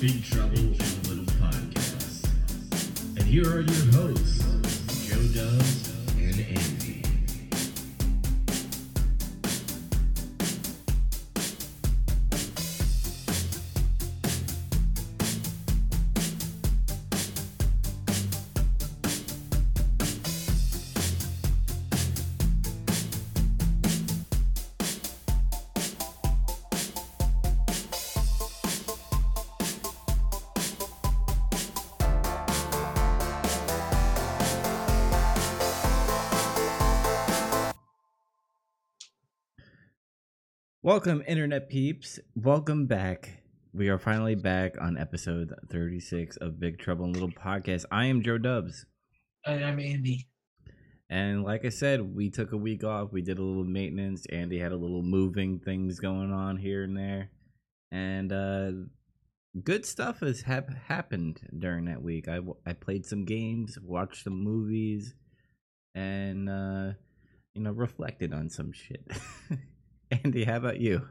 Big Trouble in Little Podcast. And here are your hosts, Joe Dubs Welcome, internet peeps. Welcome back. We are finally back on episode 36 of Big Trouble in Little Podcast. I am Joe Dubs. And I'm Andy. And like I said, we took a week off. We did a little maintenance. Andy had a little moving things going on here and there. And uh good stuff has hap- happened during that week. I, w- I played some games, watched some movies, and uh you know, reflected on some shit. Andy, how about you?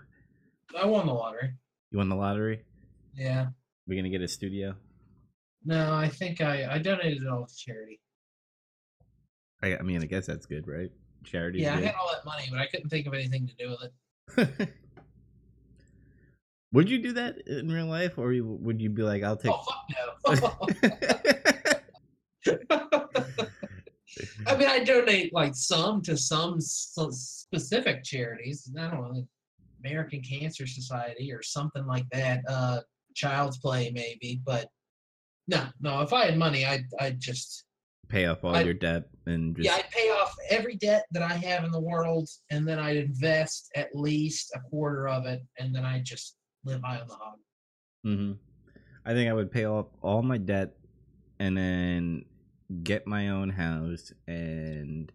I won the lottery. You won the lottery? Yeah. We're gonna get a studio. No, I think I, I donated it all to charity. I, I mean, I guess that's good, right? Charity. yeah, I had all that money, but I couldn't think of anything to do with it. would you do that in real life, or would you be like, "I'll oh, take"? Oh fuck no! I mean, I donate like some to some, some specific charities. I don't know, like American Cancer Society or something like that. Uh, Child's Play maybe, but no, no. If I had money, I'd I'd just pay off all I- your debt and just Yeah, I'd pay off every debt that I have in the world, and then I'd invest at least a quarter of it, and then I'd just live high on the hog. hmm I think I would pay off all my debt and then get my own house and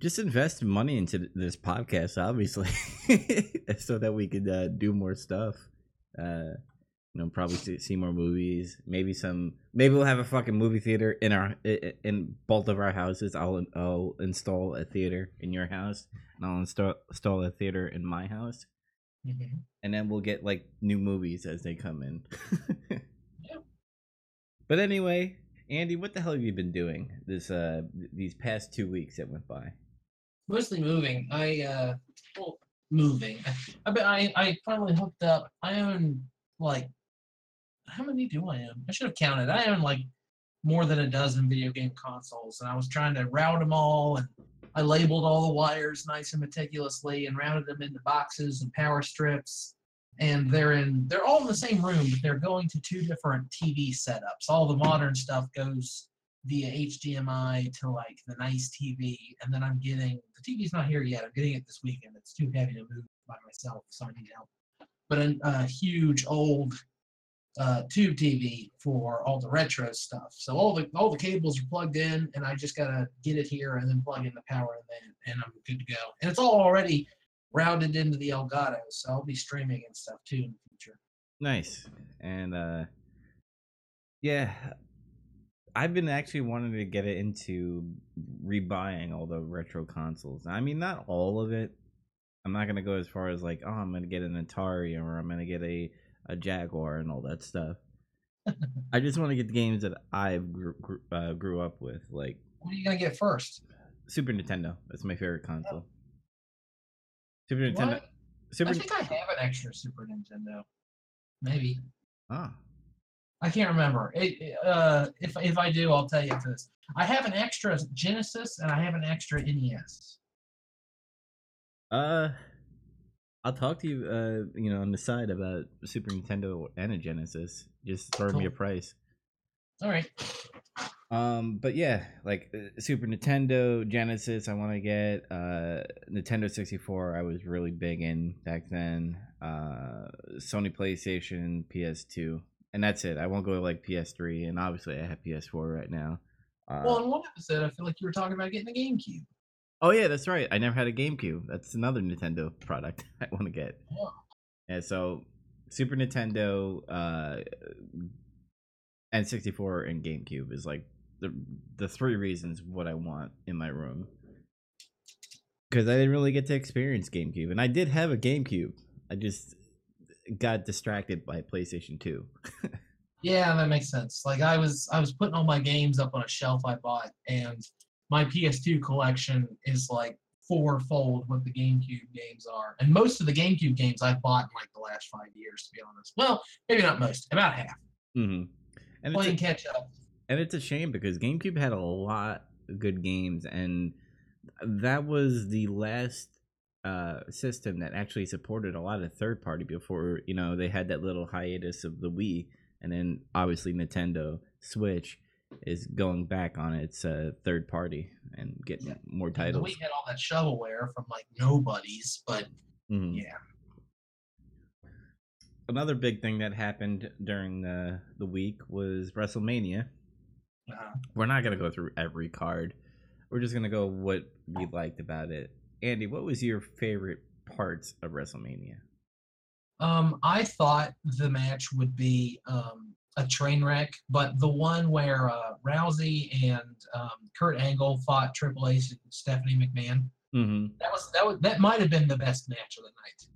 just invest money into this podcast, obviously, so that we could uh, do more stuff. Uh, you know, probably see, see more movies. Maybe some. Maybe we'll have a fucking movie theater in our in both of our houses. I'll I'll install a theater in your house, and I'll install install a theater in my house and then we'll get like new movies as they come in. Yeah. But anyway, Andy, what the hell have you been doing this uh these past two weeks that went by? Mostly moving. I uh, well, moving. I, I I I finally hooked up. I own like how many do I own? I should have counted. I own like more than a dozen video game consoles, and I was trying to route them all, and I labeled all the wires nice and meticulously, and routed them into boxes and power strips. And they're in. They're all in the same room, but they're going to two different TV setups. All the modern stuff goes via HDMI to like the nice TV, and then I'm getting the TV's not here yet. I'm getting it this weekend. It's too heavy to move by myself, so I need help. But a, a huge old uh, tube TV for all the retro stuff. So all the all the cables are plugged in, and I just gotta get it here and then plug in the power, and then and I'm good to go. And it's all already routed into the Elgato, so I'll be streaming and stuff too in the future. Nice. And uh yeah, I've been actually wanting to get it into rebuying all the retro consoles. I mean, not all of it. I'm not gonna go as far as like, oh, I'm gonna get an Atari or I'm gonna get a a Jaguar and all that stuff. I just want to get the games that I grew, grew, uh, grew up with, like What are you gonna get first? Super Nintendo. That's my favorite console. Super Nintendo. What? Super. I think I have an extra Super Nintendo. Maybe. Ah, I can't remember. It, uh, if if I do, I'll tell you this. I have an extra Genesis and I have an extra NES. Uh, I'll talk to you. Uh, you know, on the side about Super Nintendo and a Genesis. Just throw me a price. All right. Um, but yeah, like uh, Super Nintendo, Genesis. I want to get uh Nintendo sixty four. I was really big in back then. Uh, Sony PlayStation, PS two, and that's it. I won't go to like PS three, and obviously I have PS four right now. Uh, Well, in one episode, I feel like you were talking about getting a GameCube. Oh yeah, that's right. I never had a GameCube. That's another Nintendo product I want to get. Yeah. Yeah, so Super Nintendo, uh, N64, and GameCube is like the the three reasons what I want in my room. Because I didn't really get to experience GameCube, and I did have a GameCube. I just got distracted by PlayStation 2. Yeah, that makes sense. Like I was I was putting all my games up on a shelf I bought and my PS2 collection is like fourfold what the GameCube games are. And most of the GameCube games I've bought in like the last five years, to be honest. Well, maybe not most, about half. hmm And Playing catch up. And it's a shame because GameCube had a lot of good games, and that was the last uh, system that actually supported a lot of third party before you know they had that little hiatus of the Wii, and then obviously Nintendo Switch is going back on its uh, third party and getting Yeah. more titles. We had all that shovelware from like nobodies, but Mhm. yeah. Another big thing that happened during the the week was WrestleMania. Uh, We're not gonna go through every card. We're just gonna go what we liked about it. Andy, what was your favorite parts of WrestleMania? Um, I thought the match would be um, a train wreck, but the one where uh, Rousey and um, Kurt Angle fought Triple H and Stephanie McMahon, Mm-hmm. that was that was that might have been the best match of the night.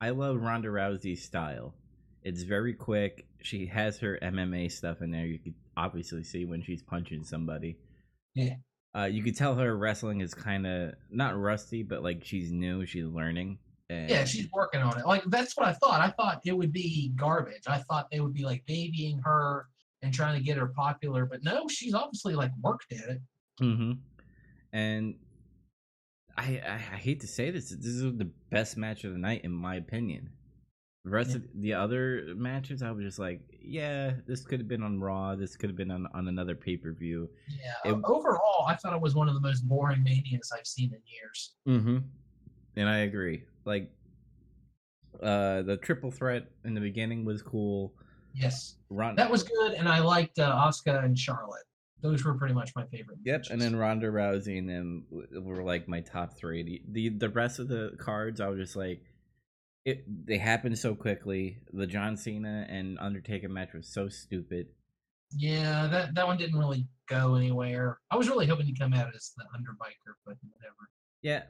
I love Ronda Rousey's style. It's very quick. She has her MMA stuff in there. You could obviously see when she's punching somebody. Yeah. Uh, you could tell her wrestling is kind of not rusty, but like she's new. She's learning. And Yeah, she's working on it. Like that's what I thought. I thought it would be garbage. I thought they would be like babying her and trying to get her popular, but no, she's obviously like worked at it. Mm-hmm. And I, I I hate to say this, this is the best match of the night in my opinion. The rest Yeah. of the other matches, I was just like, yeah, this could have been on Raw. This could have been on, on another pay per view. Yeah. It- overall, I thought it was one of the most boring manias I've seen in years. Mm-hmm. And I agree. Like, uh, the triple threat in the beginning was cool. Yes. Ron- That was good, and I liked uh, Asuka and Charlotte. Those were pretty much my favorite. Yep, and then. Ronda Rousey and them were like my top three. The, the the rest of the cards, I was just like, it. They happened so quickly. The John Cena and Undertaker match was so stupid. yeah, that that one didn't really go anywhere. I was really hoping he'd come out as the underbiker, but whatever. Yeah,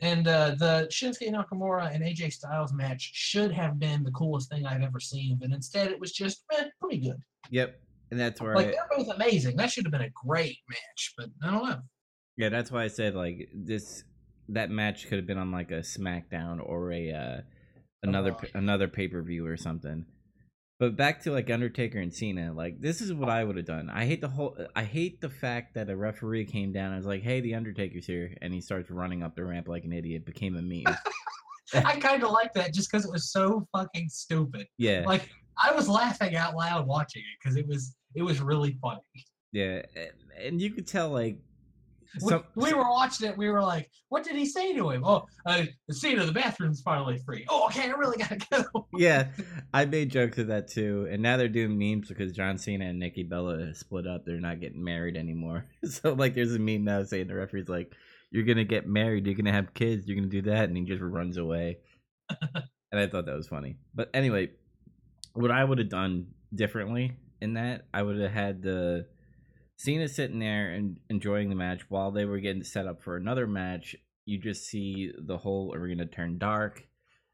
And uh, the Shinsuke Nakamura and AJ Styles match should have been the coolest thing I've ever seen, but instead it was just eh, pretty good. yep, and that's where Like I, they're both amazing. That should have been a great match, but I don't know. yeah, that's why I said like this. That match could have been on like a SmackDown or a uh, another oh, Raw. another pay per view or something. But back to like Undertaker and Cena, like this is what I would have done. I hate the whole. Uh, I hate the fact that a referee came down and was like, "Hey, the Undertaker's here," and he starts running up the ramp like an idiot. Became a meme. I kind of like that just because it was so fucking stupid. yeah, Like I was laughing out loud watching it because it was it was really funny. yeah, and- and you could tell like We, we were watching it. We were like, "What did he say to him?" Oh, uh, the scene of the bathroom's finally free. Oh, okay, I really gotta go. yeah, I made jokes of that too, and now they're doing memes because John Cena and Nikki Bella split up. They're not getting married anymore. So like, there's a meme now saying the referee's like, "You're gonna get married. You're gonna have kids. You're gonna do that," and he just runs away. and I thought that was funny. But anyway, what I would have done differently in that, I would have had the Cena sitting there and enjoying the match while they were getting set up for another match. You just see the whole arena turn dark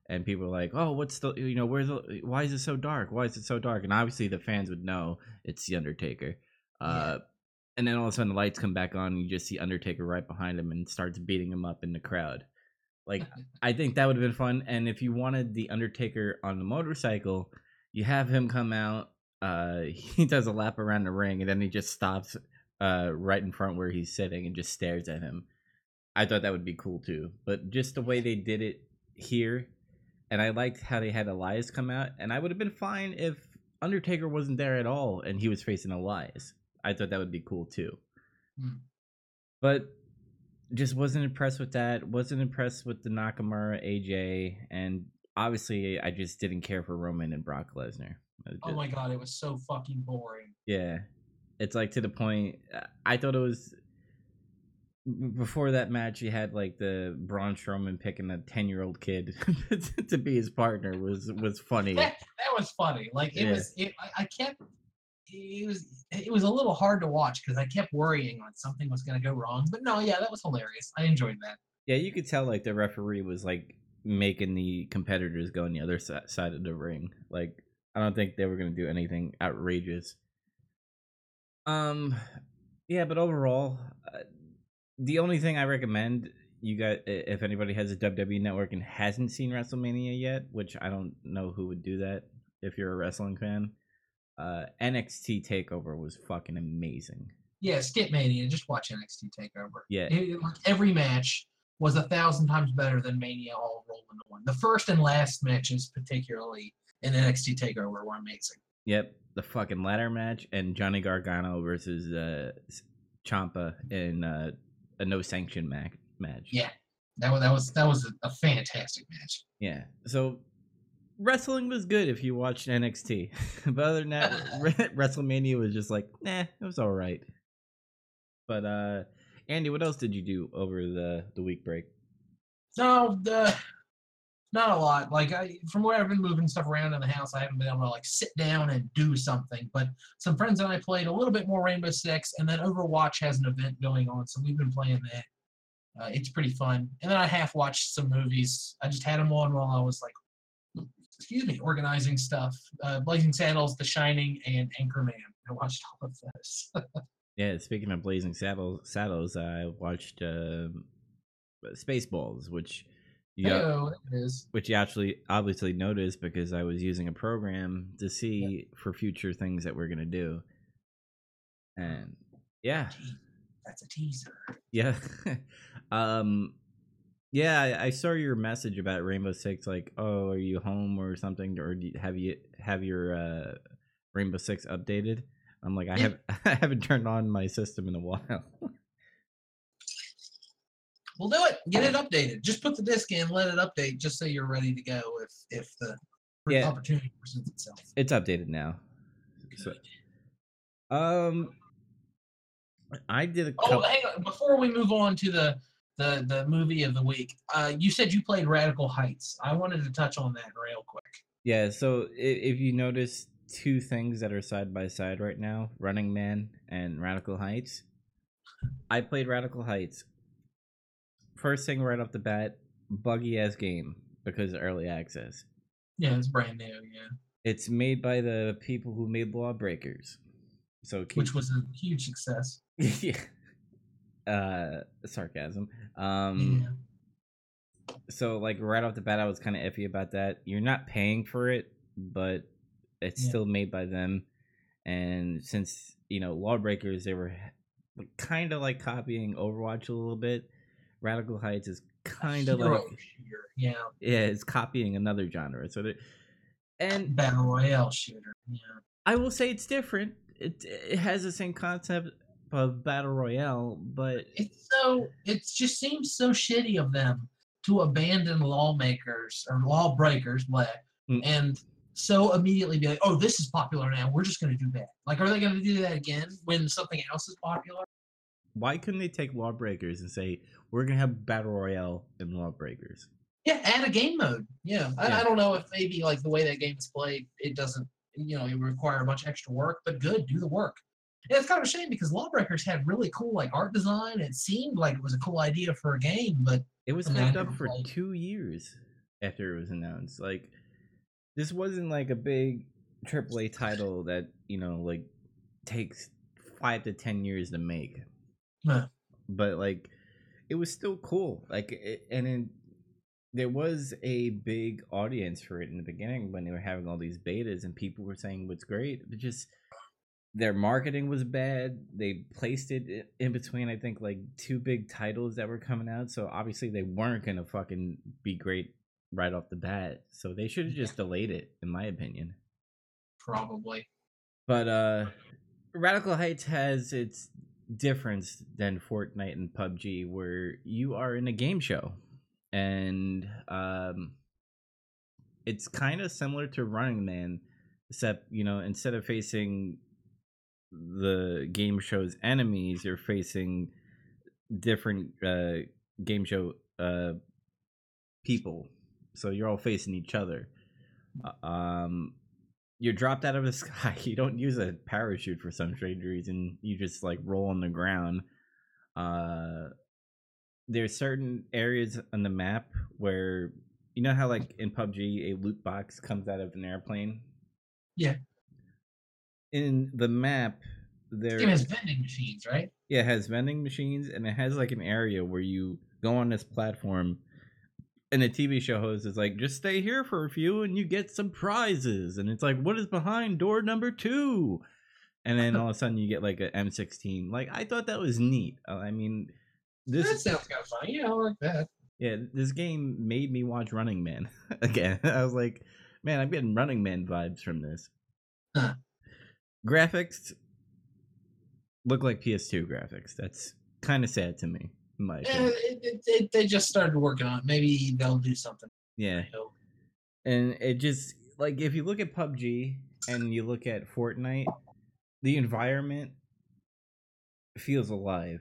and people are like, "Oh, what's the you know where's the why is it so dark? Why is it so dark?" And obviously the fans would know it's the Undertaker. Uh, and then all of a sudden the lights come back on, and you just see Undertaker right behind him and starts beating him up in the crowd. Like I think that would have been fun. And if you wanted the Undertaker on the motorcycle, you have him come out. Uh, he does a lap around the ring, and then he just stops uh right in front where he's sitting and just stares at him. I thought that would be cool too. But just the way they did it here, and I liked how they had Elias come out, and I would have been fine if Undertaker wasn't there at all and he was facing Elias. I thought that would be cool too. Hmm. But just wasn't impressed with that. Wasn't impressed with the Nakamura AJ, and obviously I just didn't care for Roman and Brock Lesnar. Oh my god, it was so fucking boring. yeah, it's like to the point. Uh, I thought it was before that match. You had like the Braun Strowman picking a ten year old kid to be his partner was was funny. That, that was funny. Like it Yeah. was. It, I, I kept. It was. It was a little hard to watch because I kept worrying like something was gonna go wrong. But no, yeah, that was hilarious. I enjoyed that. Yeah, you could tell like the referee was like making the competitors go on the other side of the ring. Like I don't think they were gonna do anything outrageous. Um, yeah, but overall, uh, the only thing I recommend you guys, if anybody has a WWE network and hasn't seen WrestleMania yet, which I don't know who would do that if you're a wrestling fan, uh, NXT Takeover was fucking amazing. Yeah, Skip Mania. Just watch NXT Takeover. Yeah, It- every match was a thousand times better than Mania all rolled into one. The first and last matches, particularly in NXT Takeover, were amazing. Yep, the fucking ladder match and Johnny Gargano versus uh Ciampa in uh, a no sanction match. Match. Yeah, that was that was that was a, a fantastic match. Yeah. So wrestling was good if you watched NXT, but other than that, WrestleMania was just like, nah, it was all right. But uh, Andy, what else did you do over the the week break? No, the not a lot. Like I, from where I've been moving stuff around in the house, I haven't been able to like sit down and do something. But some friends and I played a little bit more Rainbow Six, and then Overwatch has an event going on, so we've been playing that. Uh, it's pretty fun. And then I half watched some movies. I just had them on while I was like, excuse me, organizing stuff. Uh, Blazing Saddles, The Shining, and Anchorman. I watched all of those. Yeah, speaking of Blazing Saddles, saddles, I watched um Spaceballs, which you got- there it is. which you actually obviously noticed because I was using a program to see for future things that we're gonna do. And yeah, That's a teaser. yeah, um, yeah. I, I saw your message about Rainbow Six. Like, oh, are you home or something, or do you, have you have your uh, Rainbow Six updated? I'm like, I have I haven't turned on my system in a while. We'll do it. Get it updated. Just put the disc in, let it update, just so you're ready to go if if the Yeah. opportunity presents itself. it's updated now. So, um, I did a Oh, hang on. Before we move on to the the the movie of the week, uh, you said you played Radical Heights. I wanted to touch on that real quick. Yeah, so i- if you notice two things that are side by side right now, Running Man and Radical Heights. I played Radical Heights. First thing right off the bat, buggy ass game because early access. Yeah, it's brand new. Yeah, It's made by the people who made Lawbreakers. So keep, which was a huge success. yeah. Uh sarcasm. Um yeah. so like right off the bat i was kind of iffy about that you're not paying for it but it's Yeah. still made by them and since you know lawbreakers they were kind of like copying overwatch a little bit radical heights is kind of like shooter. Yeah, yeah it's copying another genre so that and battle royale shooter. Yeah, i will say it's different it, it has the same concept of battle royale but it's so it just seems so shitty of them to abandon lawmakers or lawbreakers, blah, Mm. and so immediately be like, "Oh, this is popular now. We're just going to do that." Like, are they going to do that again when something else is popular? why couldn't they take lawbreakers and say we're gonna have battle royale in lawbreakers Yeah, add a game mode. Yeah, I, Yeah. I don't know if maybe like the way that game is played, it doesn't, you know, it would require a bunch of extra work. But good, do the work. And it's kind of a shame because Lawbreakers had really cool like art design. It seemed like it was a cool idea for a game, but It was And hyped up for played. two years after it was announced. Like, this wasn't like a big AAA title that you know like takes five to ten years to make. Huh. But like, it was still cool. Like, it, and then there was a big audience for it in the beginning when they were having all these betas and people were saying what's great, but just their marketing was bad. They placed it in between, I think, like two big titles that were coming out. So obviously they weren't gonna fucking be great right off the bat. So they should have just delayed it, in my opinion. probably. But uh Radical Heights has its difference than Fortnite and PUBG, where you are in a game show, and um, it's kind of similar to Running Man, except you know instead of facing the game show's enemies, you're facing different uh, game show uh, people. So you're all facing each other. Uh, Um, you're dropped out of the sky. You don't use a parachute for some strange reason. You just like roll on the ground. Uh, there's certain areas on the map where you know how like in PUBG a loot box comes out of an airplane? Yeah. In the map, there it has vending machines, right? yeah it has vending machines and it has like an area where you go on this platform, and the TV show host is like, just stay here for a few and you get some prizes, and it's like, what is behind door number two? And then all of a sudden you get like a M16. Like I thought that was neat. Uh, I mean, this that sounds kind of funny. Yeah, I like that. Yeah, this game made me watch Running Man again. I was like, man, I'm getting Running Man vibes from this. Huh. Graphics look like PS2 graphics. That's kind of sad to me. My Yeah, it, it, it, they just started working on it. Maybe they'll do something. Yeah, and it just like if you look at PUBG and you look at Fortnite, the environment feels alive.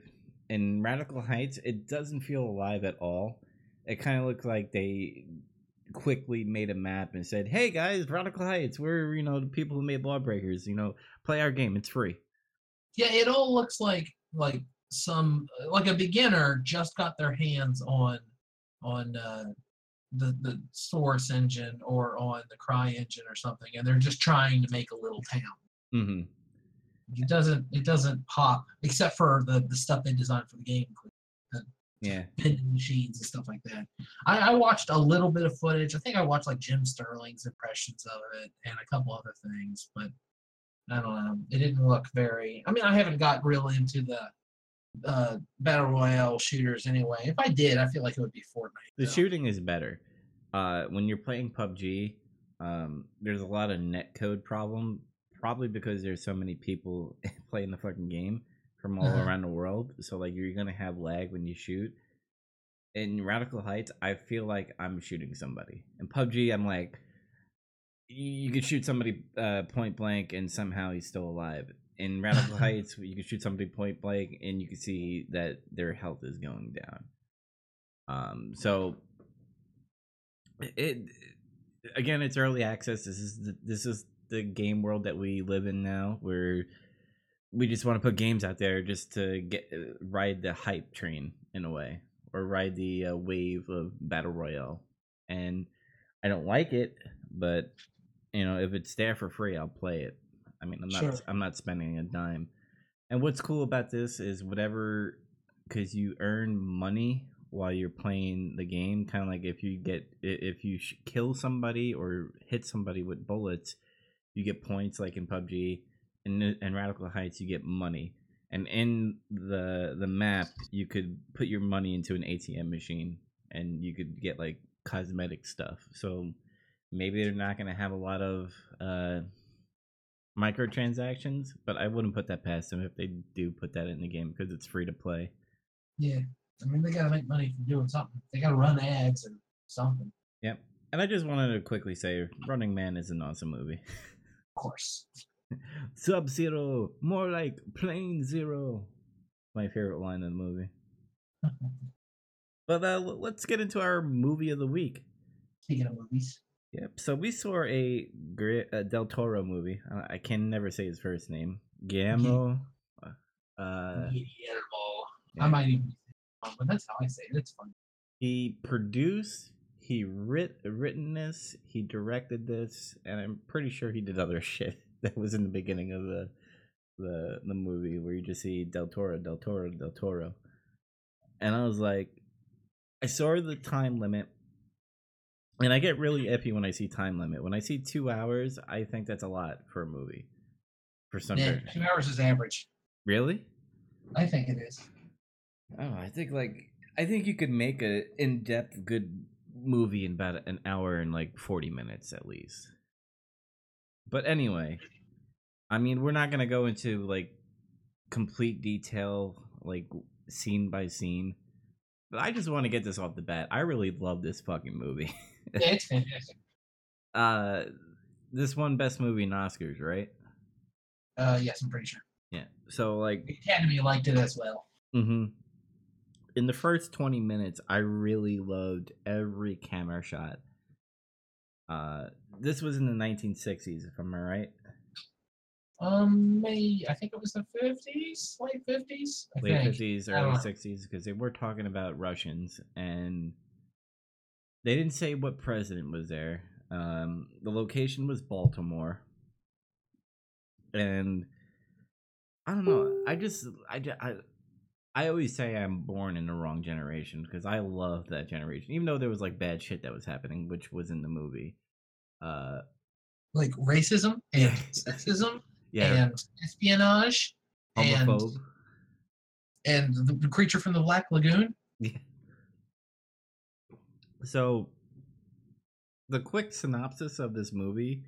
In Radical Heights, it doesn't feel alive at all. It kind of looks like they quickly made a map and said, "Hey guys, Radical Heights, we're you know the people who made Lawbreakers. You know, play our game. It's free." Yeah, it all looks like like some like a beginner just got their hands on on uh, the the source engine or on the CryEngine or something, and they're just trying to make a little town. hmm It doesn't it doesn't pop except for the the stuff they designed for the game, Yeah, vending machines and stuff like that. I, I watched a little bit of footage. I think I watched like Jim Sterling's impressions of it and a couple other things, but I don't know. It didn't look very. I mean, I haven't got really into the uh, battle royale shooters anyway. If I did, I feel like it would be Fortnite. the though. shooting is better. Uh, when you're playing PUBG, um, there's a lot of netcode problem. Probably because there's so many people playing the fucking game from all Uh-huh. around the world. So like you're gonna have lag when you shoot. In Radical Heights, I feel like I'm shooting somebody. In PUBG, I'm like, you you could shoot somebody uh, point blank and somehow he's still alive. In Radical Heights, you can shoot somebody point blank and you can see that their health is going down. Um, so it again, it's early access. This is the, this is the game world that we live in now, where we just want to put games out there just to get uh, ride the hype train in a way, or ride the uh, wave of battle royale. And I don't like it, but you know, if it's there for free, I'll play it. I mean, I'm not Sure. I'm not spending a dime. And what's cool about this is whatever, because you earn money while you're playing the game. Kind of like if you get if you sh- kill somebody or hit somebody with bullets, you get points like in PUBG. In in Radical Heights, you get money. And in the the map, you could put your money into an ATM machine, and you could get like cosmetic stuff. So maybe they're not going to have a lot of uh, microtransactions, but I wouldn't put that past them if they do put that in the game because it's free to play. Yeah, I mean they gotta make money from doing something. They gotta run ads or something. Yep. And I just wanted to quickly say, Running Man is an awesome movie. Of course. Sub Zero, more like Plain Zero. My favorite line in the movie. But uh, let's get into our movie of the week. Speaking of movies, Yep. So we saw a, a Del Toro movie. Uh, I can never say his first name. Guillermo. Uh, Guillermo. yeah. I might even, wrong, but that's how I say it. It's fun. he produced, he writ written this, he directed this, and I'm pretty sure he did other shit that was in the beginning of the the the movie where you just see Del Toro, Del Toro, Del Toro. And I was like, I saw the time limit. And I get really iffy when I see time limit. When I see two hours, I think that's a lot for a movie. For some Yeah, reason. two hours is average. Really? I think it is. Oh, I think like I think you could make a in-depth good movie in about an hour and like 40 minutes at least. But anyway, I mean, we're not going to go into like complete detail like scene by scene. But I just want to get this off the bat. I really love this fucking movie. Yeah, it's fantastic. uh this one best movie in Oscars, right? Uh, yes, I'm pretty sure. Yeah. So like The Academy liked it as well. hmm In the first 20 minutes, I really loved every camera shot. Uh, this was in the 1960s, if I'm right. Um, May I think it was the 50s, late 50s. I Late think. 50s, early 60s, because they were talking about Russians. And They didn't say what president was there. Um, the location was Baltimore, and I don't know. I just I I. I always say I'm born in the wrong generation because I love that generation, even though there was like bad shit that was happening, which was in the movie. Uh, Like racism and sexism yeah, and espionage and homophobe. and the, the creature from the Black Lagoon. Yeah. So, the quick synopsis of this movie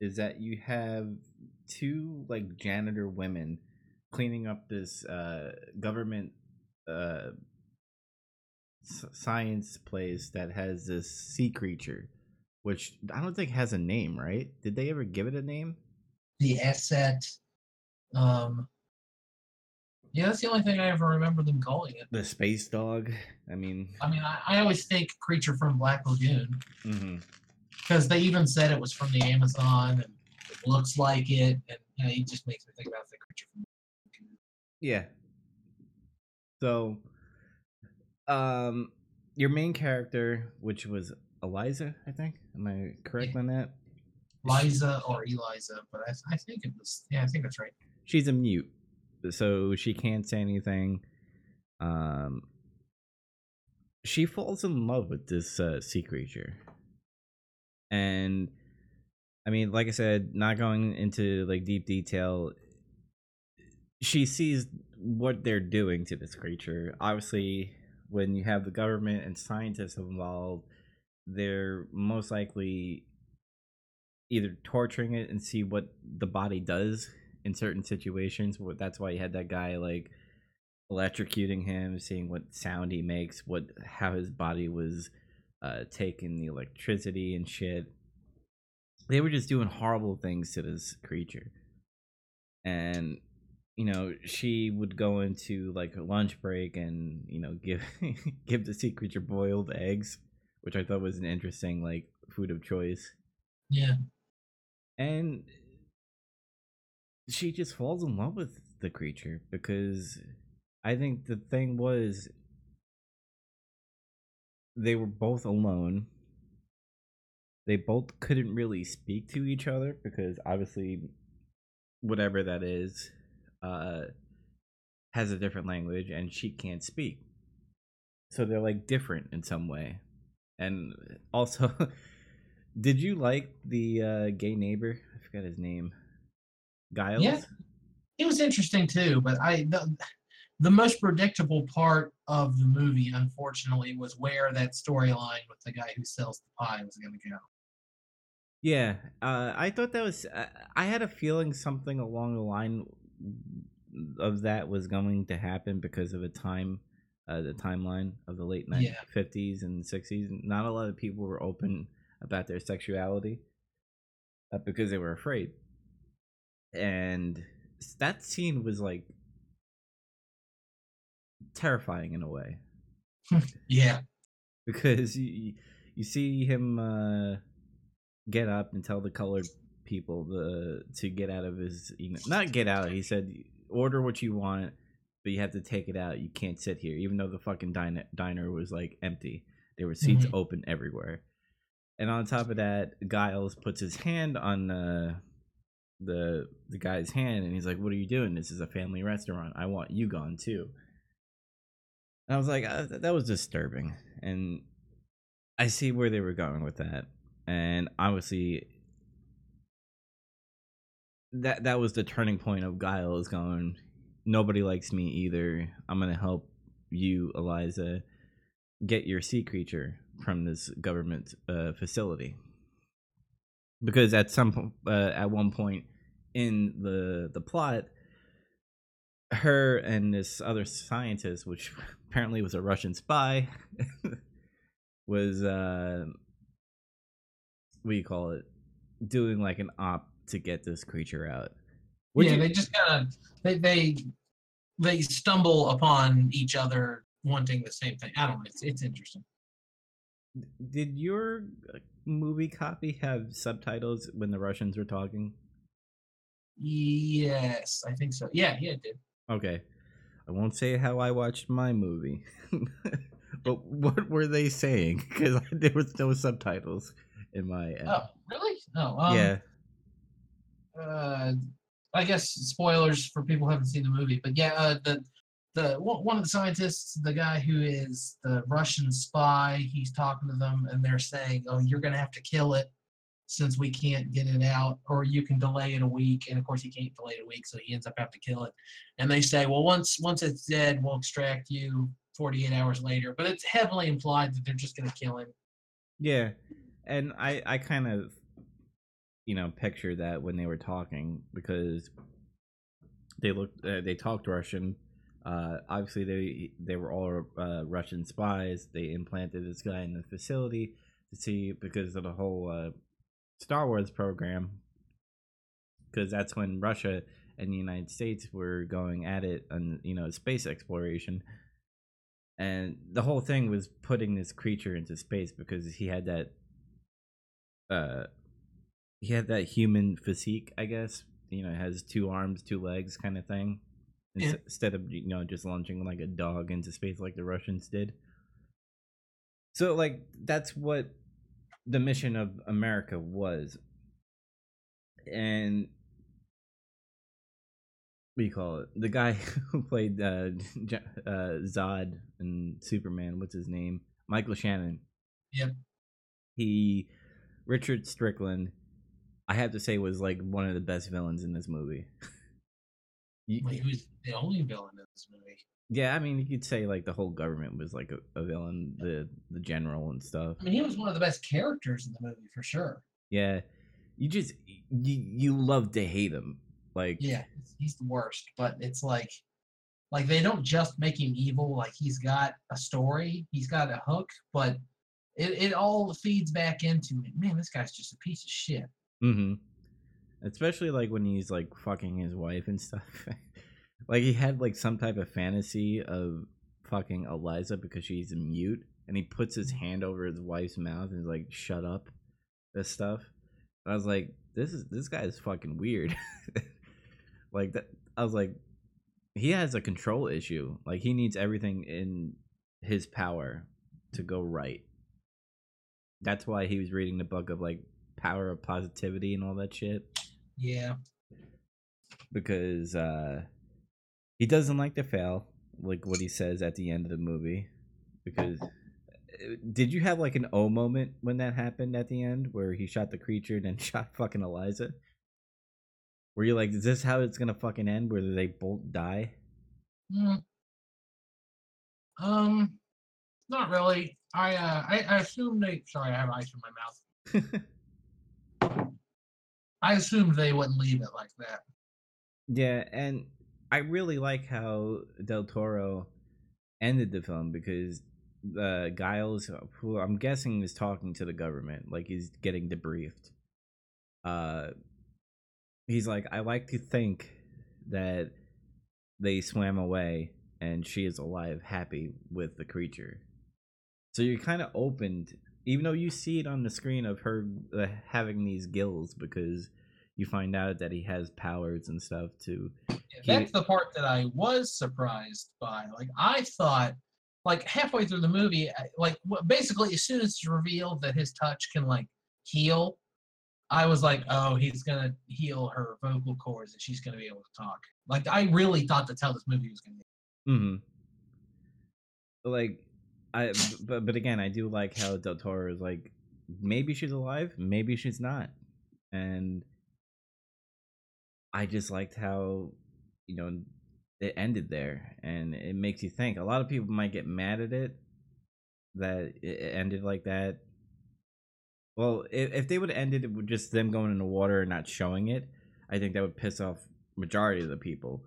is that you have two like janitor women cleaning up this uh, government uh, science place that has this sea creature, which I don't think has a name. Right? Did they ever give it a name? The asset. Um. Yeah, that's the only thing I ever remember them calling it. The space dog. I mean, I mean, I, I always think creature from Black Lagoon Mm-hmm. because they even said it was from the Amazon and it looks like it, and you know, it just makes me think about the creature from. Yeah. So, um, your main character, which was Eliza, I think. Am I correct on that? Liza or Eliza, but I, I think it was. Yeah, I think that's right. She's a mute, so she can't say anything. Um, she falls in love with this uh, sea creature, and I mean, like I said, not going into like deep detail. She sees what they're doing to this creature. Obviously, when you have the government and scientists involved, they're most likely either torturing it and see what the body does in certain situations. That's why you had that guy like electrocuting him, seeing what sound he makes, what how his body was uh, taking the electricity and shit. They were just doing horrible things to this creature, and you know she would go into like a lunch break and you know give give the sea creature boiled eggs, which I thought was an interesting like food of choice Yeah. and she just falls in love with the creature because I think the thing was they were both alone. They both couldn't really speak to each other because obviously whatever that is uh has a different language and she can't speak. So they're like different in some way. And also did you like the uh gay neighbor? I forgot his name. Giles? Yeah. It was interesting too, but I the, the most predictable part of the movie, unfortunately, was where that storyline with the guy who sells the pie was going to go. Yeah, uh, I thought that was. I I had a feeling something along the line of that was going to happen because of the time, uh, the timeline of the late Yeah. fifties and sixties. Not a lot of people were open about their sexuality uh, because they were afraid, and that scene was like terrifying in a way Yeah, because you you- see him uh, get up and tell the colored people the to get out of his you know not get out. He said order what you want, but you have to take it out. You can't sit here, even though the fucking diner diner was like empty. There were seats Mhm. open everywhere, and on top of that, Giles puts his hand on the the the guy's hand, and he's like, "What are you doing? This is a family restaurant. I want you gone too." And I was like, uh, that was disturbing. And I see where they were going with that. And obviously, that that was the turning point of Giles is going, nobody likes me either. I'm to help you, Eliza, get your sea creature from this government uh, facility. Because at some uh, at one point in the the plot, her and this other scientist, which apparently was a Russian spy, was uh, what do you call it? Doing like an op to get this creature out. Would yeah. you- They just kind of they they they stumble upon each other wanting the same thing. I don't know. It's it's interesting. Did your movie copy have subtitles when the Russians were talking? Yes, I think so. Yeah, yeah, it did. Okay. I won't say how I watched my movie. but what were they saying? Because there was no subtitles in my. Oh, really? Oh, um, yeah. uh, I guess spoilers for people who haven't seen the movie, but yeah, uh, the the one of the scientists, the guy who is the Russian spy, he's talking to them, and they're saying, "Oh, you're gonna have to kill it since we can't get it out, or you can delay it a week." And of course, he can't delay it a week, so he ends up having to kill it. And they say, "Well, once once it's dead, we'll extract you 48 hours later." But it's heavily implied that they're just gonna kill him. Yeah, and I I kind of you know picture that when they were talking because they looked uh, they talked Russian. Uh, obviously, they they were all uh, Russian spies. They implanted this guy in the facility to see because of the whole uh, Star Wars program. Because that's when Russia and the United States were going at it on you know space exploration and the whole thing was putting this creature into space because he had that uh he had that human physique i guess you know has two arms two legs kind of thing Instead of you know just launching like a dog into space like the russians did so like that's what the mission of america was and what do you call it? The guy who played uh, uh, Zod and Superman, what's his name? Michael Shannon. Yep. He, Richard Strickland, I have to say, was like one of the best villains in this movie. You- Like, who's the only villain in this movie? yeah, I mean, you could say like the whole government was like a, a villain, the the general and stuff. I mean, he was one of the best characters in the movie for sure. Yeah, you just you you love to hate him. Like Yeah, he's- he's the worst. But it's like, like they don't just make him evil. Like he's got a story, he's got a hook, but it, it all feeds back into it. Man, this guy's just a piece of shit. Mm-hmm. Especially like when he's like fucking his wife and stuff. like he had like some type of fantasy of fucking Eliza because she's mute, and he puts his mm-hmm. hand over his wife's mouth and is like, "Shut up," this stuff. I was like, "This is this guy is fucking weird." like that, I was like, he has a control issue. Like he needs everything in his power to go right. That's why he was reading the book of like power of positivity and all that shit Yeah, because uh he doesn't like to fail like what he says at the end of the movie because uh, did you have like an o moment when that happened at the end where he shot the creature and then shot fucking eliza were you like is this how it's gonna fucking end where they both die Mm. Um, not really. I uh, I, I assume they. Sorry, I have ice in my mouth. I assumed they wouldn't leave it like that. Yeah, and I really like how Del Toro ended the film because uh, Giles, who I'm guessing is talking to the government, like he's getting debriefed. Uh, he's like, I like to think that they swam away and she is alive, happy with the creature. So you're kind of opened, even though you see it on the screen of her uh, having these gills because you find out that he has powers and stuff to Yeah, He- That's the part that I was surprised by. Like I thought, like halfway through the movie, like basically as soon as it's revealed that his touch can like heal, I was like, oh, he's gonna heal her vocal cords and she's gonna be able to talk. Like I really thought that's how this movie was gonna be. Mm-hmm. Like, I but but again, I do like how Del Toro is like, maybe she's alive, maybe she's not, and I just liked how you know it ended there, and it makes you think. A lot of people might get mad at it that it ended like that. Well, if, if they would have ended it with just them going in the water and not showing it, I think that would piss off majority of the people.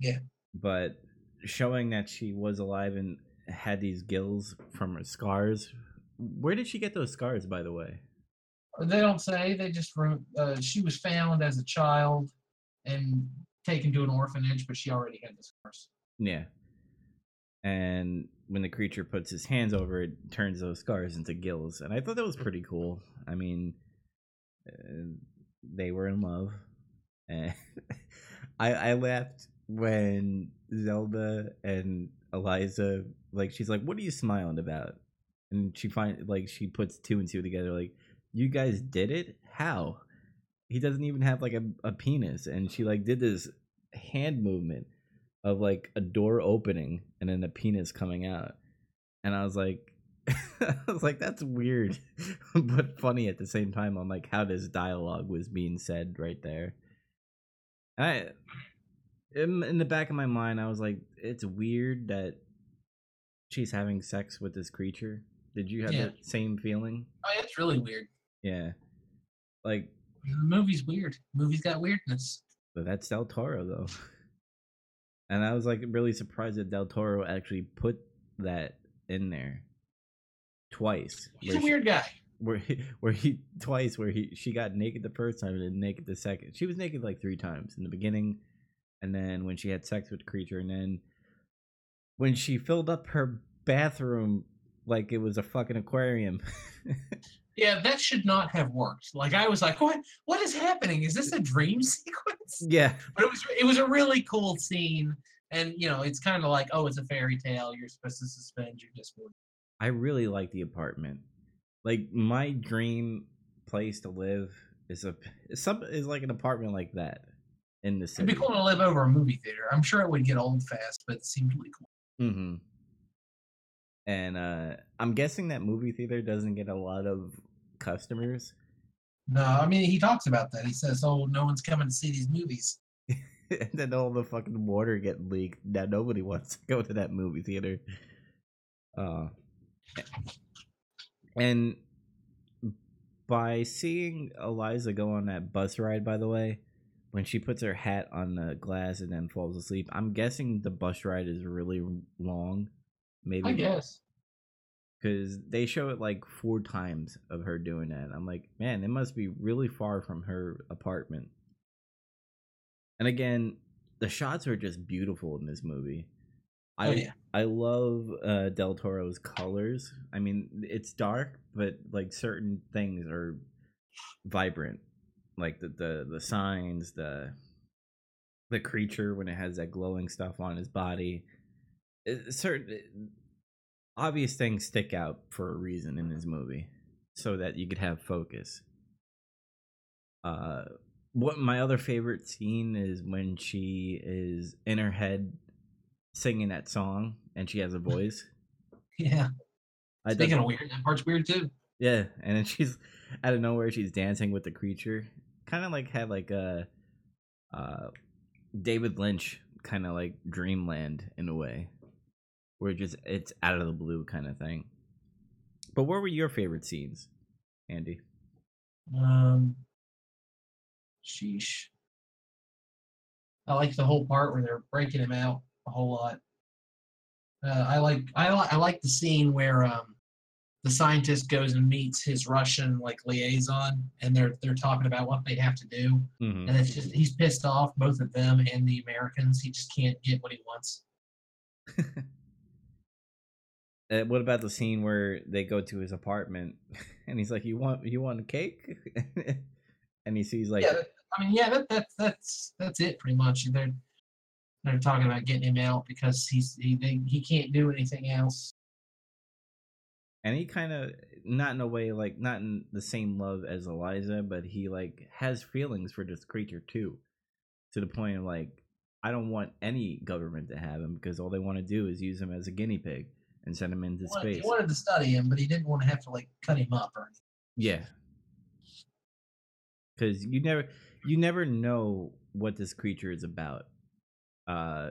Yeah. But showing that she was alive and had these gills from her scars. Where did she get those scars, by the way? They don't say. They just re- uh, she was found as a child and taken to an orphanage, but she already had the scars. Yeah. And when the creature puts his hands over it, turns those scars into gills. And I thought that was pretty cool. I mean, uh, they were in love. And I, I laughed when Zelda and Eliza like she's like, "What are you smiling about?" And she find like she puts two and two together. Like, you guys did it? How? He doesn't even have like a, a penis, and she like did this hand movement of like a door opening and then a penis coming out, and I was like. I was like, that's weird, but funny at the same time on like how this dialogue was being said right there. I in, in the back of my mind, I was like, it's weird that she's having sex with this creature. Did you have Yeah. that same feeling? Oh, yeah, it's really weird. Yeah. Like, The movie's weird. The movie's got weirdness. but that's Del Toro though. And I was like really surprised that Del Toro actually put that in there twice. He's a she- weird guy. where he, where he twice where he she got naked the first time and then naked the second. She was naked like three times in the beginning, and then when she had sex with the creature, and then when she filled up her bathroom like it was a fucking aquarium. Yeah, that should not have worked. Like I was like, what? What is happening? Is this a dream sequence? yeah, But it was it was a really cool scene, and you know, it's kind of like, oh, it's a fairy tale. You're supposed to suspend your disbelief. I really like the apartment. Like my dream place to live is a is some is like an apartment like that in the It'd be cool to live over a movie theater. I'm sure it would get old fast, but it seemed really cool. Mm-hmm. And uh I'm guessing that movie theater doesn't get a lot of customers. No, I mean he talks about that. He says, "Oh, no one's coming to see these movies." and then all the fucking water get leaked. Now nobody wants to go to that movie theater. Uh and by seeing Eliza go on that bus ride, by the way, when she puts her hat on the glass and then falls asleep, I'm guessing the bus ride is really long. Maybe I guess. because they show it like four times of her doing that. I'm like, man, it must be really far from her apartment. And again, the shots are just beautiful in this movie. I Oh, yeah. I love uh, Del Toro's colors. I mean, it's dark, but like certain things are vibrant, like the the the signs, the the creature when it has that glowing stuff on his body. It- certain obvious things stick out for a reason in this movie, so that you could have focus. Uh, what my other favorite scene is when she is in her head singing that song and she has a voice. Yeah. I Speaking of weird, that part's weird too. yeah, and then she's out of nowhere she's dancing with the creature. Kind of like had like a uh David Lynch kind of like dreamland in a way. Where it just it's out of the blue kind of thing. But what were your favorite scenes, Andy? Um, sheesh. I like the whole part where they're breaking him out a whole lot. Uh, I like I like I like the scene where um the scientist goes and meets his Russian like liaison, and they're they're talking about what they have to do, Mm-hmm. and it's just he's pissed off both of them and the Americans. He just can't get what he wants. Uh, what about the scene where they go to his apartment and he's like, "You want you want a cake?" and he sees like yeah, I mean, yeah, that, that's that's that's it pretty much. They're they're talking about getting him out because he's he they, he can't do anything else. And he kind of not in a way like not in the same love as Eliza, but he like has feelings for this creature too, to the point of like I don't want any government to have him because all they want to do is use him as a guinea pig and send him into He wanted, space. he wanted to study him, but he didn't want to have to like cut him up or anything. Yeah, because you never you never know what this creature is about. Uh,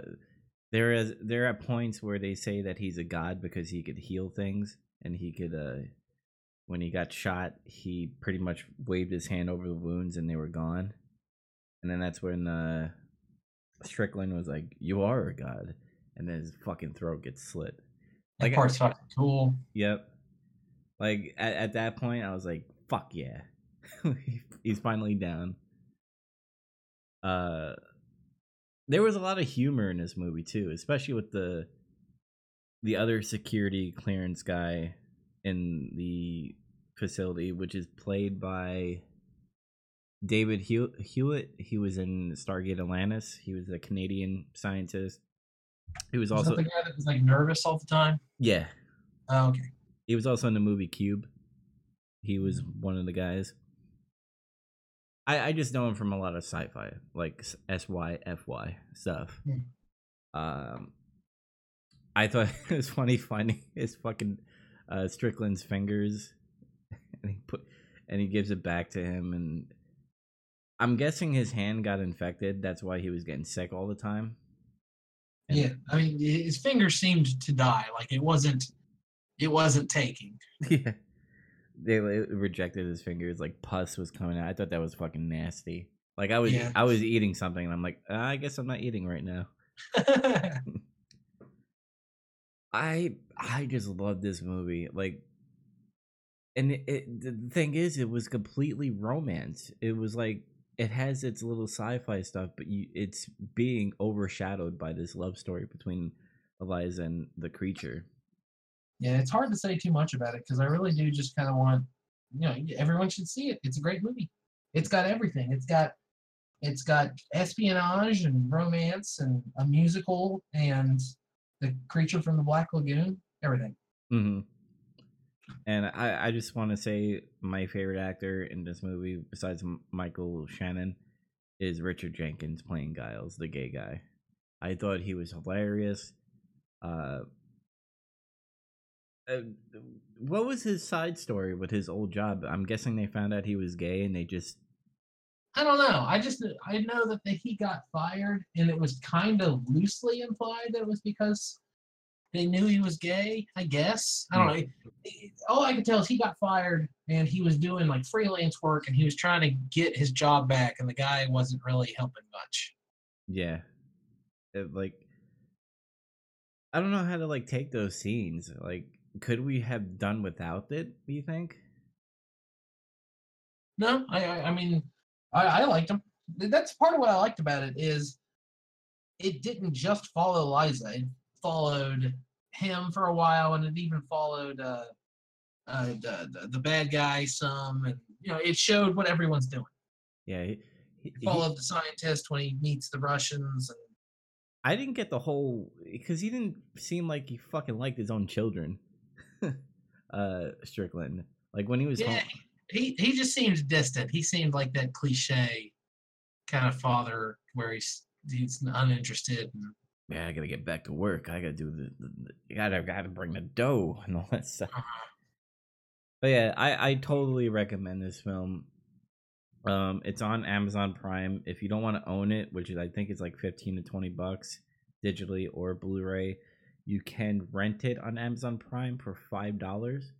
there is there are points where they say that he's a god because he could heal things and he could uh when he got shot he pretty much waved his hand over the wounds and they were gone and then that's when uh strickland was like you are a god and then his fucking throat gets slit That Like, I- part's fucking cool. Yep. Like at, at that point, I was like, "Fuck yeah, he's finally down." Uh, there was a lot of humor in this movie too, especially with the the other security clearance guy in the facility, which is played by David Hewlett. He was in Stargate Atlantis. He was a Canadian scientist. He was Was also the guy that was like nervous all the time? yeah. Oh, okay. He was also in the movie Cube. He was one of the guys. I I just know him from a lot of sci-fi, like S Y F Y stuff. Hmm. Um, I thought it was funny finding his fucking uh, Strickland's fingers, and he put and he gives it back to him, and I'm guessing his hand got infected. That's why he was getting sick all the time. And- Yeah, I mean, his fingers seemed to die. Like it wasn't, it wasn't taking. Yeah. They rejected his fingers like pus was coming out. I thought that was fucking nasty. Like I was Yeah. I was eating something and I'm like, "Uh, I guess I'm not eating right now. I I just love this movie. Like and it, it, the thing is it was completely romance. It was like it has its little sci-fi stuff, but you it's being overshadowed by this love story between Eliza and the creature. yeah, it's hard to say too much about it because I really do just kind of want, you know, everyone should see it. It's a great movie. It's got everything. It's got, it's got espionage and romance and a musical and the creature from the Black Lagoon. Everything. hmm And I, I just want to say my favorite actor in this movie, besides Michael Shannon, is Richard Jenkins playing Giles, the gay guy. I thought he was hilarious. Uh, uh, what was his side story with his old job? I'm guessing they found out he was gay and they just I don't know. I just I know that the, he got fired, and it was kind of loosely implied that it was because they knew he was gay. I guess I don't hmm. know. It- it- All I can tell is he got fired, and he was doing like freelance work, and he was trying to get his job back, and the guy wasn't really helping much. yeah, It, like I don't know how to like take those scenes. Like, could we have done without it? Do you think? No, I I, I mean I, I liked him. That's part of what I liked about it is it didn't just follow Liza. It followed him for a while, and it even followed uh, uh, the, the the bad guy some, and you know it showed what everyone's doing. Yeah, he, he, It he- followed the scientist when he meets the Russians, and I didn't get the whole because he didn't seem like he fucking liked his own children. uh, Strickland, like when he was yeah, home. He he just seems distant. He seemed like that cliche kind of father where he's he's uninterested. And, Yeah, I gotta get back to work. I gotta do the, the, the gotta gotta bring the dough and all that stuff. uh, But yeah, I I totally recommend this film. Um, it's on Amazon Prime. If you don't want to own it, which is I think it's like fifteen to twenty bucks digitally or Blu-ray, you can rent it on Amazon Prime for five dollars.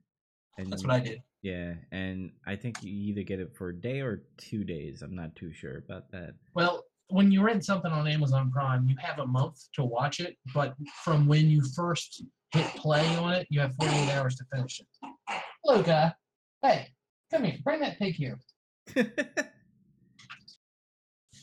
That's what I did. Yeah, and I think you either get it for a day or two days. I'm not too sure about that. Well, when you rent something on Amazon Prime, you have a month to watch it, but from when you first hit play on it, you have 48 hours to finish it. Luca, hey, come here, bring that pig here.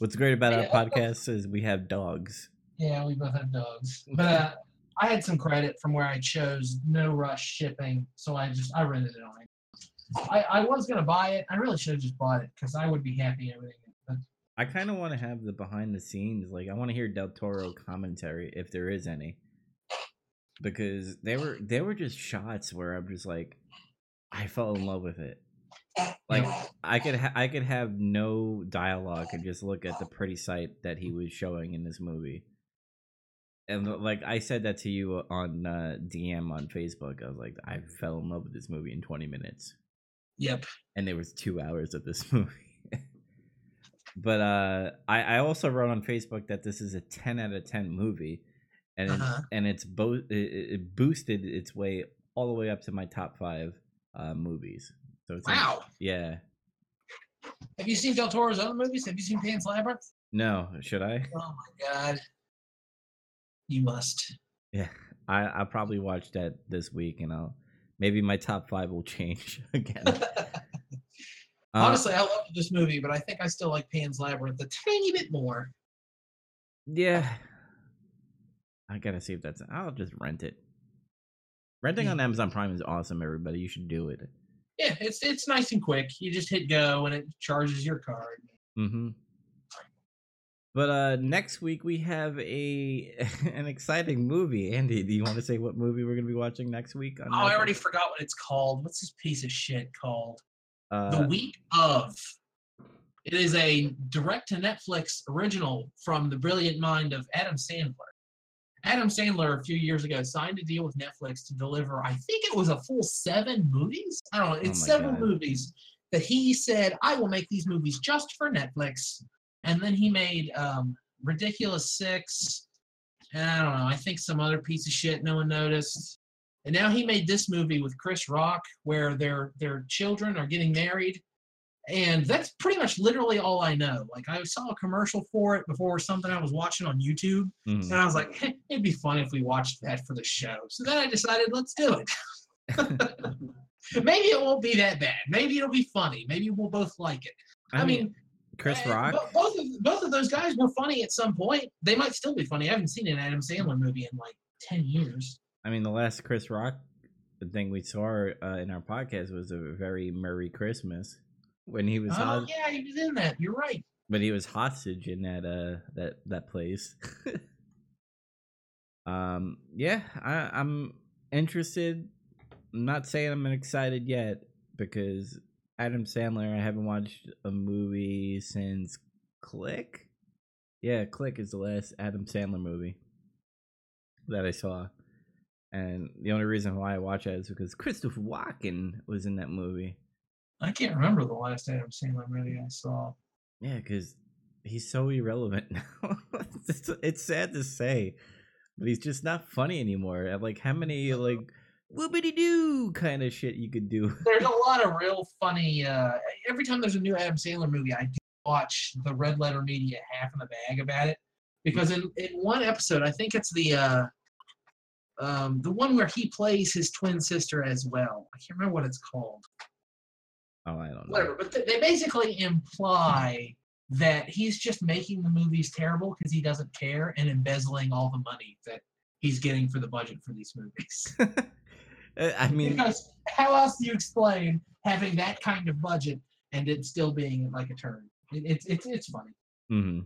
What's great about our podcast is we have dogs. Yeah, we both have dogs. But uh, I had some credit from where I chose no rush shipping, so I just I rented it on. I, I was gonna buy it. I really should have just bought it because I would be happy owning it. But I kind of want to have the behind the scenes. Like, I want to hear Del Toro commentary if there is any, because they were they were just shots where I'm just like, I fell in love with it. Like, I could ha- I could have no dialogue and just look at the pretty sight that he was showing in this movie. And like I said that to you on uh, DM on Facebook, I was like, I fell in love with this movie in 20 minutes yep, and there was two hours of this movie. but uh, I, I also wrote on Facebook that this is a ten out of ten movie, and Uh-huh. and it's bo- it, it boosted its way all the way up to my top five uh, movies. So it's wow. yeah. Have you seen Del Toro's other movies? Have you seen Pan's Labyrinth? No, should I? Oh my god, you must. Yeah, I I'll probably watch that this week, and I'll maybe my top five will change again. Uh, Honestly, I loved this movie, but I think I still like Pan's Labyrinth a tiny bit more. Yeah. I gotta see if that's. I'll just rent it. Renting on Amazon Prime is awesome, everybody. You should do it. Yeah, it's it's nice and quick. You just hit go and it charges your card. Mm-hmm. But uh next week we have a an exciting movie. Andy, do you want to say what movie we're gonna be watching next week? Oh, I already forgot what it's called. What's this piece of shit called? the Uh, week of. It is a direct to Netflix original from the brilliant mind of Adam Sandler. Adam Sandler a few years ago signed a deal with Netflix to deliver, I think it was a full seven movies. I don't know, it's my several God. movies that he said, I will make these movies just for Netflix. And then he made um, Ridiculous Six, and I don't know, I think some other piece of shit no one noticed. And now he made this movie with Chris Rock where their their children are getting married. And that's pretty much literally all I know. Like I saw a commercial for it before something I was watching on YouTube. mhm. And I was like, "Heh, it'd be fun if we watched that for the show. So then I decided, let's do it. Maybe it won't be that bad. Maybe it'll be funny. Maybe we'll both like it. I, mean, Chris Rock. Both of both of those guys were funny at some point. They might still be funny. I haven't seen an Adam Sandler movie in like ten years. I mean, the last Chris Rock thing we saw uh, in our podcast was a very Murray Christmas when he was Oh hos- yeah, he was in that. You're right. but he was hostage in that uh that that place. um, yeah, I, I'm interested. I'm not saying I'm excited yet because Adam Sandler. I haven't watched a movie since Click. Yeah, Click is the last Adam Sandler movie that I saw. And the only reason why I watch it is because Christopher Walken was in that movie. I can't remember the last Adam Sandler movie I saw. Yeah, because he's so irrelevant now. it's, it's sad to say, but he's just not funny anymore. Like how many like whoopity doo kind of shit you could do. There's a lot of real funny. Uh, every time there's a new Adam Sandler movie, I do watch the Red Letter Media half in the bag about it because in, in one episode, I think it's the uh, um, the one where he plays his twin sister as well. I can't remember what it's called. Oh, I don't know. Whatever, but th- they basically imply that he's just making the movies terrible because he doesn't care and embezzling all the money that he's getting for the budget for these movies. Uh, I mean, because how else do you explain having that kind of budget and it still being like a turn? It, it's it's it's funny. hmm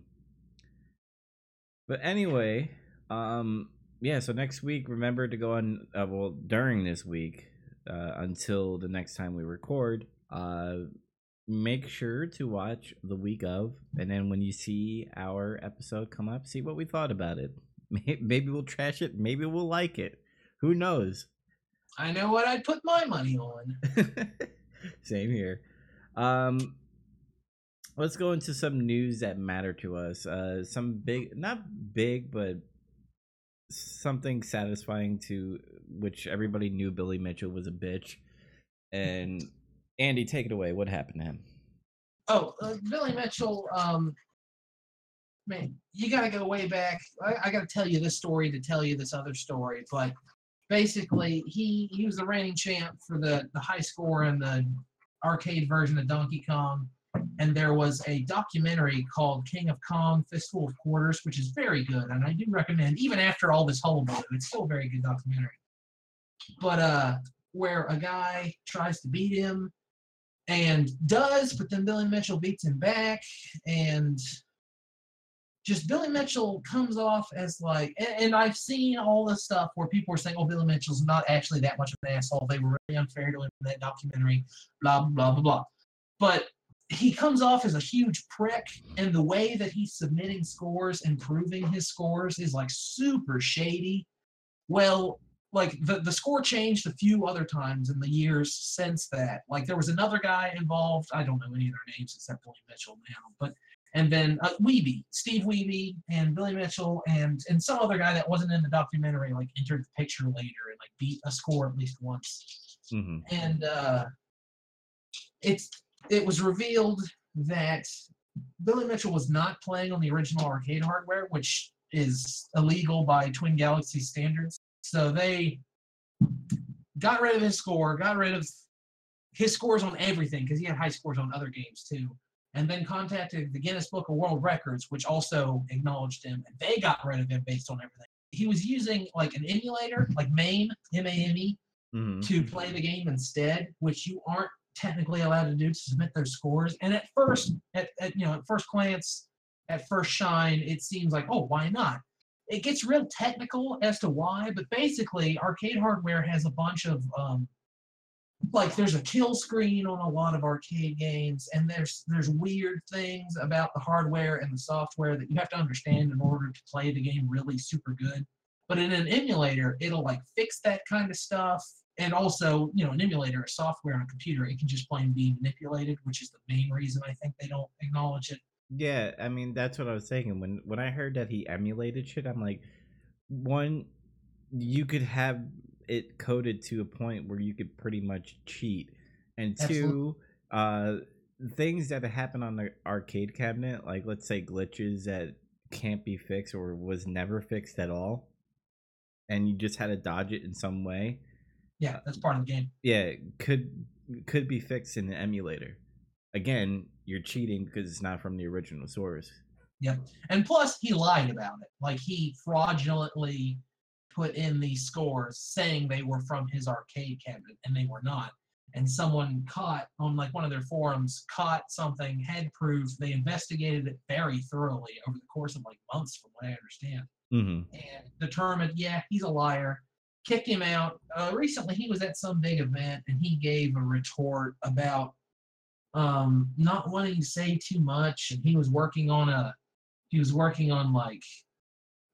But anyway, um, yeah. So next week, remember to go on. Uh, well, during this week, uh, until the next time we record, uh, make sure to watch the week of, and then when you see our episode come up, see what we thought about it. Maybe we'll trash it. Maybe we'll like it. Who knows? I know what I'd put my money on. Same here. Um, let's go into some news that matter to us. Uh, some big, not big, but something satisfying to which everybody knew Billy Mitchell was a bitch. And Andy, take it away. What happened to him? Oh, uh, Billy Mitchell. Um, man, you got to go way back. I, I got to tell you this story to tell you this other story, but basically, he he was the reigning champ for the the high score in the arcade version of Donkey Kong. And there was a documentary called King of Kong Fistful of Quarters, which is very good. And I do recommend, even after all this hullabaloo, it's still a very good documentary. But uh, where a guy tries to beat him and does, but then Billy Mitchell beats him back, and just Billy Mitchell comes off as like, and, and I've seen all this stuff where people are saying, "Oh, Billy Mitchell's not actually that much of an asshole. They were really unfair to him in that documentary." Blah blah blah blah. But he comes off as a huge prick, and the way that he's submitting scores and proving his scores is like super shady. Well, like the, the score changed a few other times in the years since that. Like there was another guy involved. I don't know any of their names except Billy Mitchell now, but and then uh, Wiebe, Steve Wiebe, and Billy Mitchell, and and some other guy that wasn't in the documentary like entered the picture later and like beat a score at least once Mm-hmm. and uh, it's it was revealed that Billy Mitchell was not playing on the original arcade hardware, which is illegal by Twin Galaxy standards. So they got rid of his score, got rid of his scores on everything because he had high scores on other games too. And then contacted the Guinness Book of World Records, which also acknowledged him, and they got rid of him based on everything. He was using like an emulator, like MAME, M-A-M-E, Mm-hmm. to play the game instead, which you aren't technically allowed to do to submit those scores. And at first, at, at you know, at first glance, at first shine, it seems like, oh, why not? It gets real technical as to why, but basically, arcade hardware has a bunch of um, like there's a kill screen on a lot of arcade games and there's there's weird things about the hardware and the software that you have to understand in order to play the game really super good. But in an emulator it'll like fix that kind of stuff and also you know an emulator a software on a computer. It can just plain be manipulated which is the main reason i think they don't acknowledge it. Yeah, I mean that's what I was saying. When when I heard that he emulated shit, I'm like, one, you could have it coded to a point where you could pretty much cheat, and two, uh, things that happen on the arcade cabinet, like let's say glitches that can't be fixed or was never fixed at all, and you just had to dodge it in some way. yeah that's part of the game Yeah, could could be fixed in the emulator. Again, you're cheating because it's not from the original source. Yep. And plus, he lied about it. Like he fraudulently put in these scores saying they were from his arcade cabinet, and they were not. And someone caught on like one of their forums caught something, had proof. They investigated it very thoroughly over the course of like months, from what I understand, Mm-hmm. and determined, yeah, he's a liar. Kicked him out. Uh, recently, he was at some big event, and he gave a retort about um, not wanting to say too much, and he was working on a he was working on like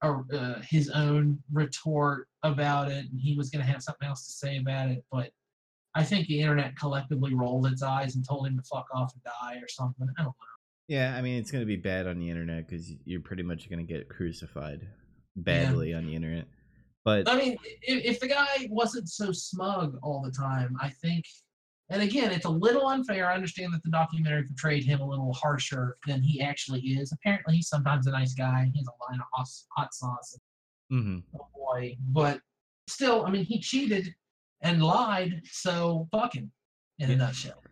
a, uh, his own retort about it and he was going to have something else to say about it but i think the internet collectively rolled its eyes and told him to fuck off and die or something. I don't know. Yeah, I mean it's gonna be bad on the internet because you're pretty much gonna get crucified badly on the internet. But i mean if, if the guy wasn't so smug all the time i think and again it's a little unfair i understand that the documentary portrayed him a little harsher than he actually is apparently he's sometimes a nice guy he has a line of hot, sauce mhm. oh boy. But still, I mean, he cheated and lied, so fuck him in a nutshell.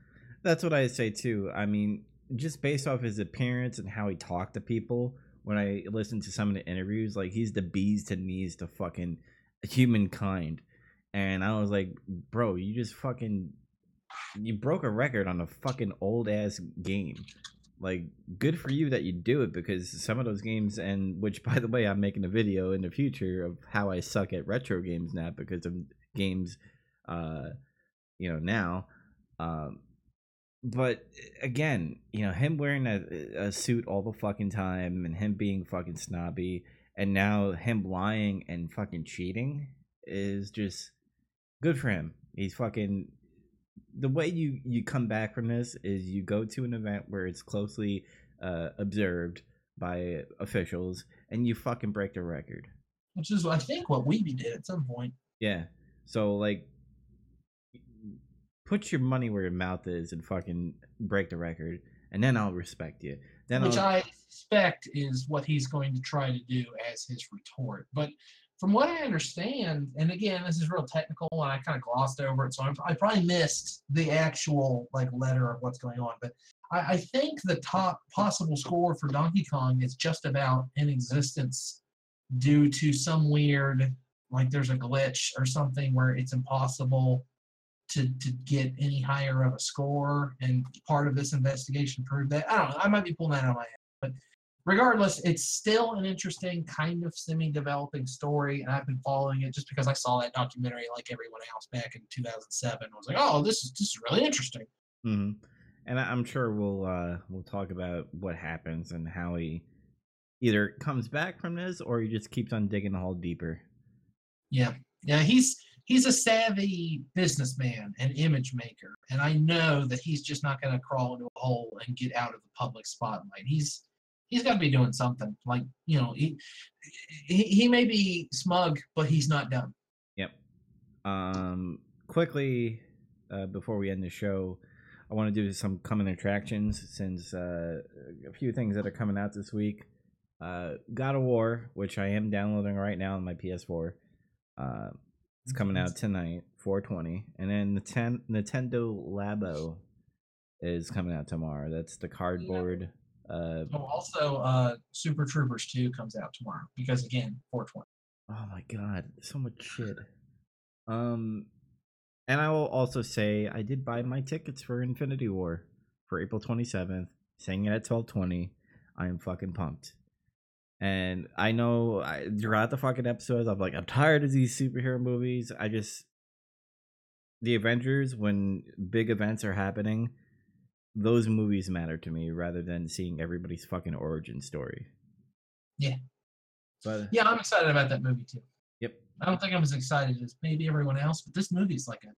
that's what I say too. I mean, just based off his appearance and how he talked to people, when I listened to some of the interviews, like he's the bees to knees to fucking humankind. And I was like, bro, you just fucking you broke a record on a fucking old ass game. Like, good for you that you do it because some of those games, and which by the way, I'm making a video in the future of how I suck at retro games now because of games, uh, you know, now. Um, but again, you know, him wearing a, a suit all the fucking time and him being fucking snobby and now him lying and fucking cheating is just good for him. He's fucking the way you you come back from this is you go to an event where it's closely uh, observed by officials and you fucking break the record. Which is, I think, what Wiebe did at some point. Yeah. So like put your money where your mouth is and fucking break the record and then I'll respect you. Then which I'll, I suspect is what he's going to try to do as his retort. But from what I understand, and again, this is real technical, and I kind of glossed over it, so I'm, I probably missed the actual like letter of what's going on. But I, I think the top possible score for Donkey Kong is just about in existence due to some weird, like there's a glitch or something where it's impossible to to get any higher of a score, and part of this investigation proved that. I don't know. I might be pulling that out of my head, but regardless, it's still an interesting kind of semi-developing story, and I've been following it just because I saw that documentary like everyone else back in 2007. I was like, oh, this is this is really interesting. Mhm. And I'm sure we'll uh we'll talk about what happens and how he either comes back from this or he just keeps on digging the hole deeper. Yeah, yeah, he's he's a savvy businessman and image maker, and I know that he's just not going to crawl into a hole and get out of the public spotlight. He's he's got to be doing something. Like you know, he, he he may be smug, but he's not dumb. Yep. Um, quickly, uh, before we end the show, I want to do some coming attractions since uh, a few things that are coming out this week. Uh, God of War, which I am downloading right now on my PS4. Uh, it's coming out tonight, 420, and then the ten, Nintendo Labo is coming out tomorrow. That's the cardboard. Uh, Oh, also, uh, Super Troopers 2 comes out tomorrow because again, 420. Oh my god, so much shit. Um, and I will also say I did buy my tickets for Infinity War for April twenty seventh, saying it at twelve twenty. I am fucking pumped. And I know I, throughout the fucking episodes, I'm like, I'm tired of these superhero movies. I just the Avengers when big events are happening, those movies matter to me rather than seeing everybody's fucking origin story. Yeah. But Yeah, I'm excited about that movie too. Yep. I don't think I'm as excited as maybe everyone else, but this movie is like a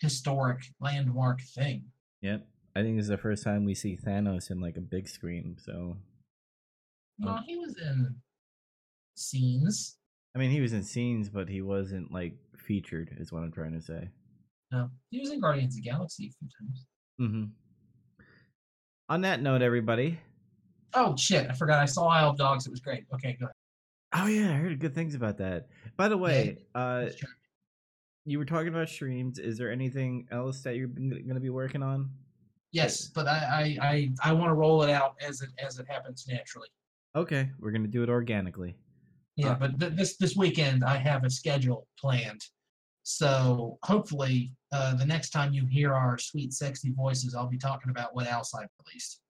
historic landmark thing. Yep. I think this is the first time we see Thanos in like a big screen. So Well, he was in scenes. I mean, he was in scenes, but he wasn't like featured. Is what I'm trying to say. No, he was in Guardians of the Galaxy a few times. Mm-hmm. On that note, everybody. Oh shit! I forgot. I saw Isle of Dogs. It was great. Okay, go ahead. Oh yeah, I heard good things about that. By the way, uh, you were talking about streams. Is there anything else that you're going to be working on? Yes, but I I I, I want to roll it out as it as it happens naturally. Okay, we're going to do it organically. Yeah, Uh, but th- this this weekend I have a schedule planned. So hopefully, uh, the next time you hear our sweet, sexy voices, I'll be talking about what else I've released.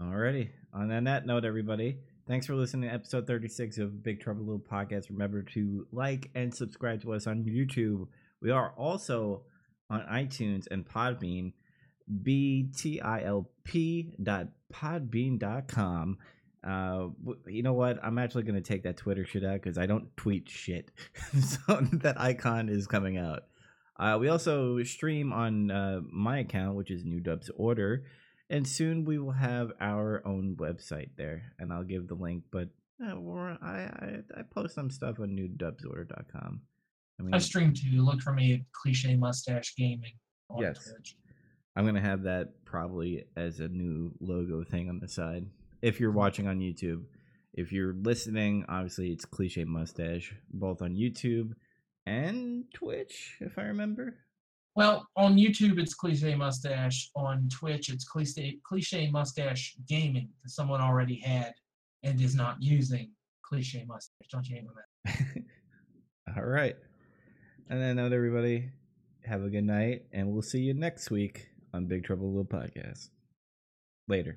Alrighty. On on that note, everybody, thanks for listening to episode 36 of Big Trouble Little Podcast. Remember to like and subscribe to us on YouTube. We are also on iTunes and Podbean, btilp dot podbean dot com. Uh, you know what? I'm actually going to take that Twitter shit out because I don't tweet shit. so that icon is coming out. Uh, we also stream on uh, my account, which is New Dubs Order and soon we will have our own website there and i'll give the link but uh, we're, I, I i post some stuff on newdubsorder.com i mean I stream too. Look for me at Cliche Mustache Gaming on Yes. Twitch. i'm gonna have that probably as a new logo thing on the side if you're watching on youtube if you're listening obviously it's cliche mustache both on youtube and twitch if i remember Well, on YouTube it's Cliche Mustache. On Twitch it's Cliche Cliche Mustache Gaming that someone already had and is not using Cliche Mustache. Don't you hate that? all right and then out everybody have a good night and we'll see you next week on big trouble little podcast later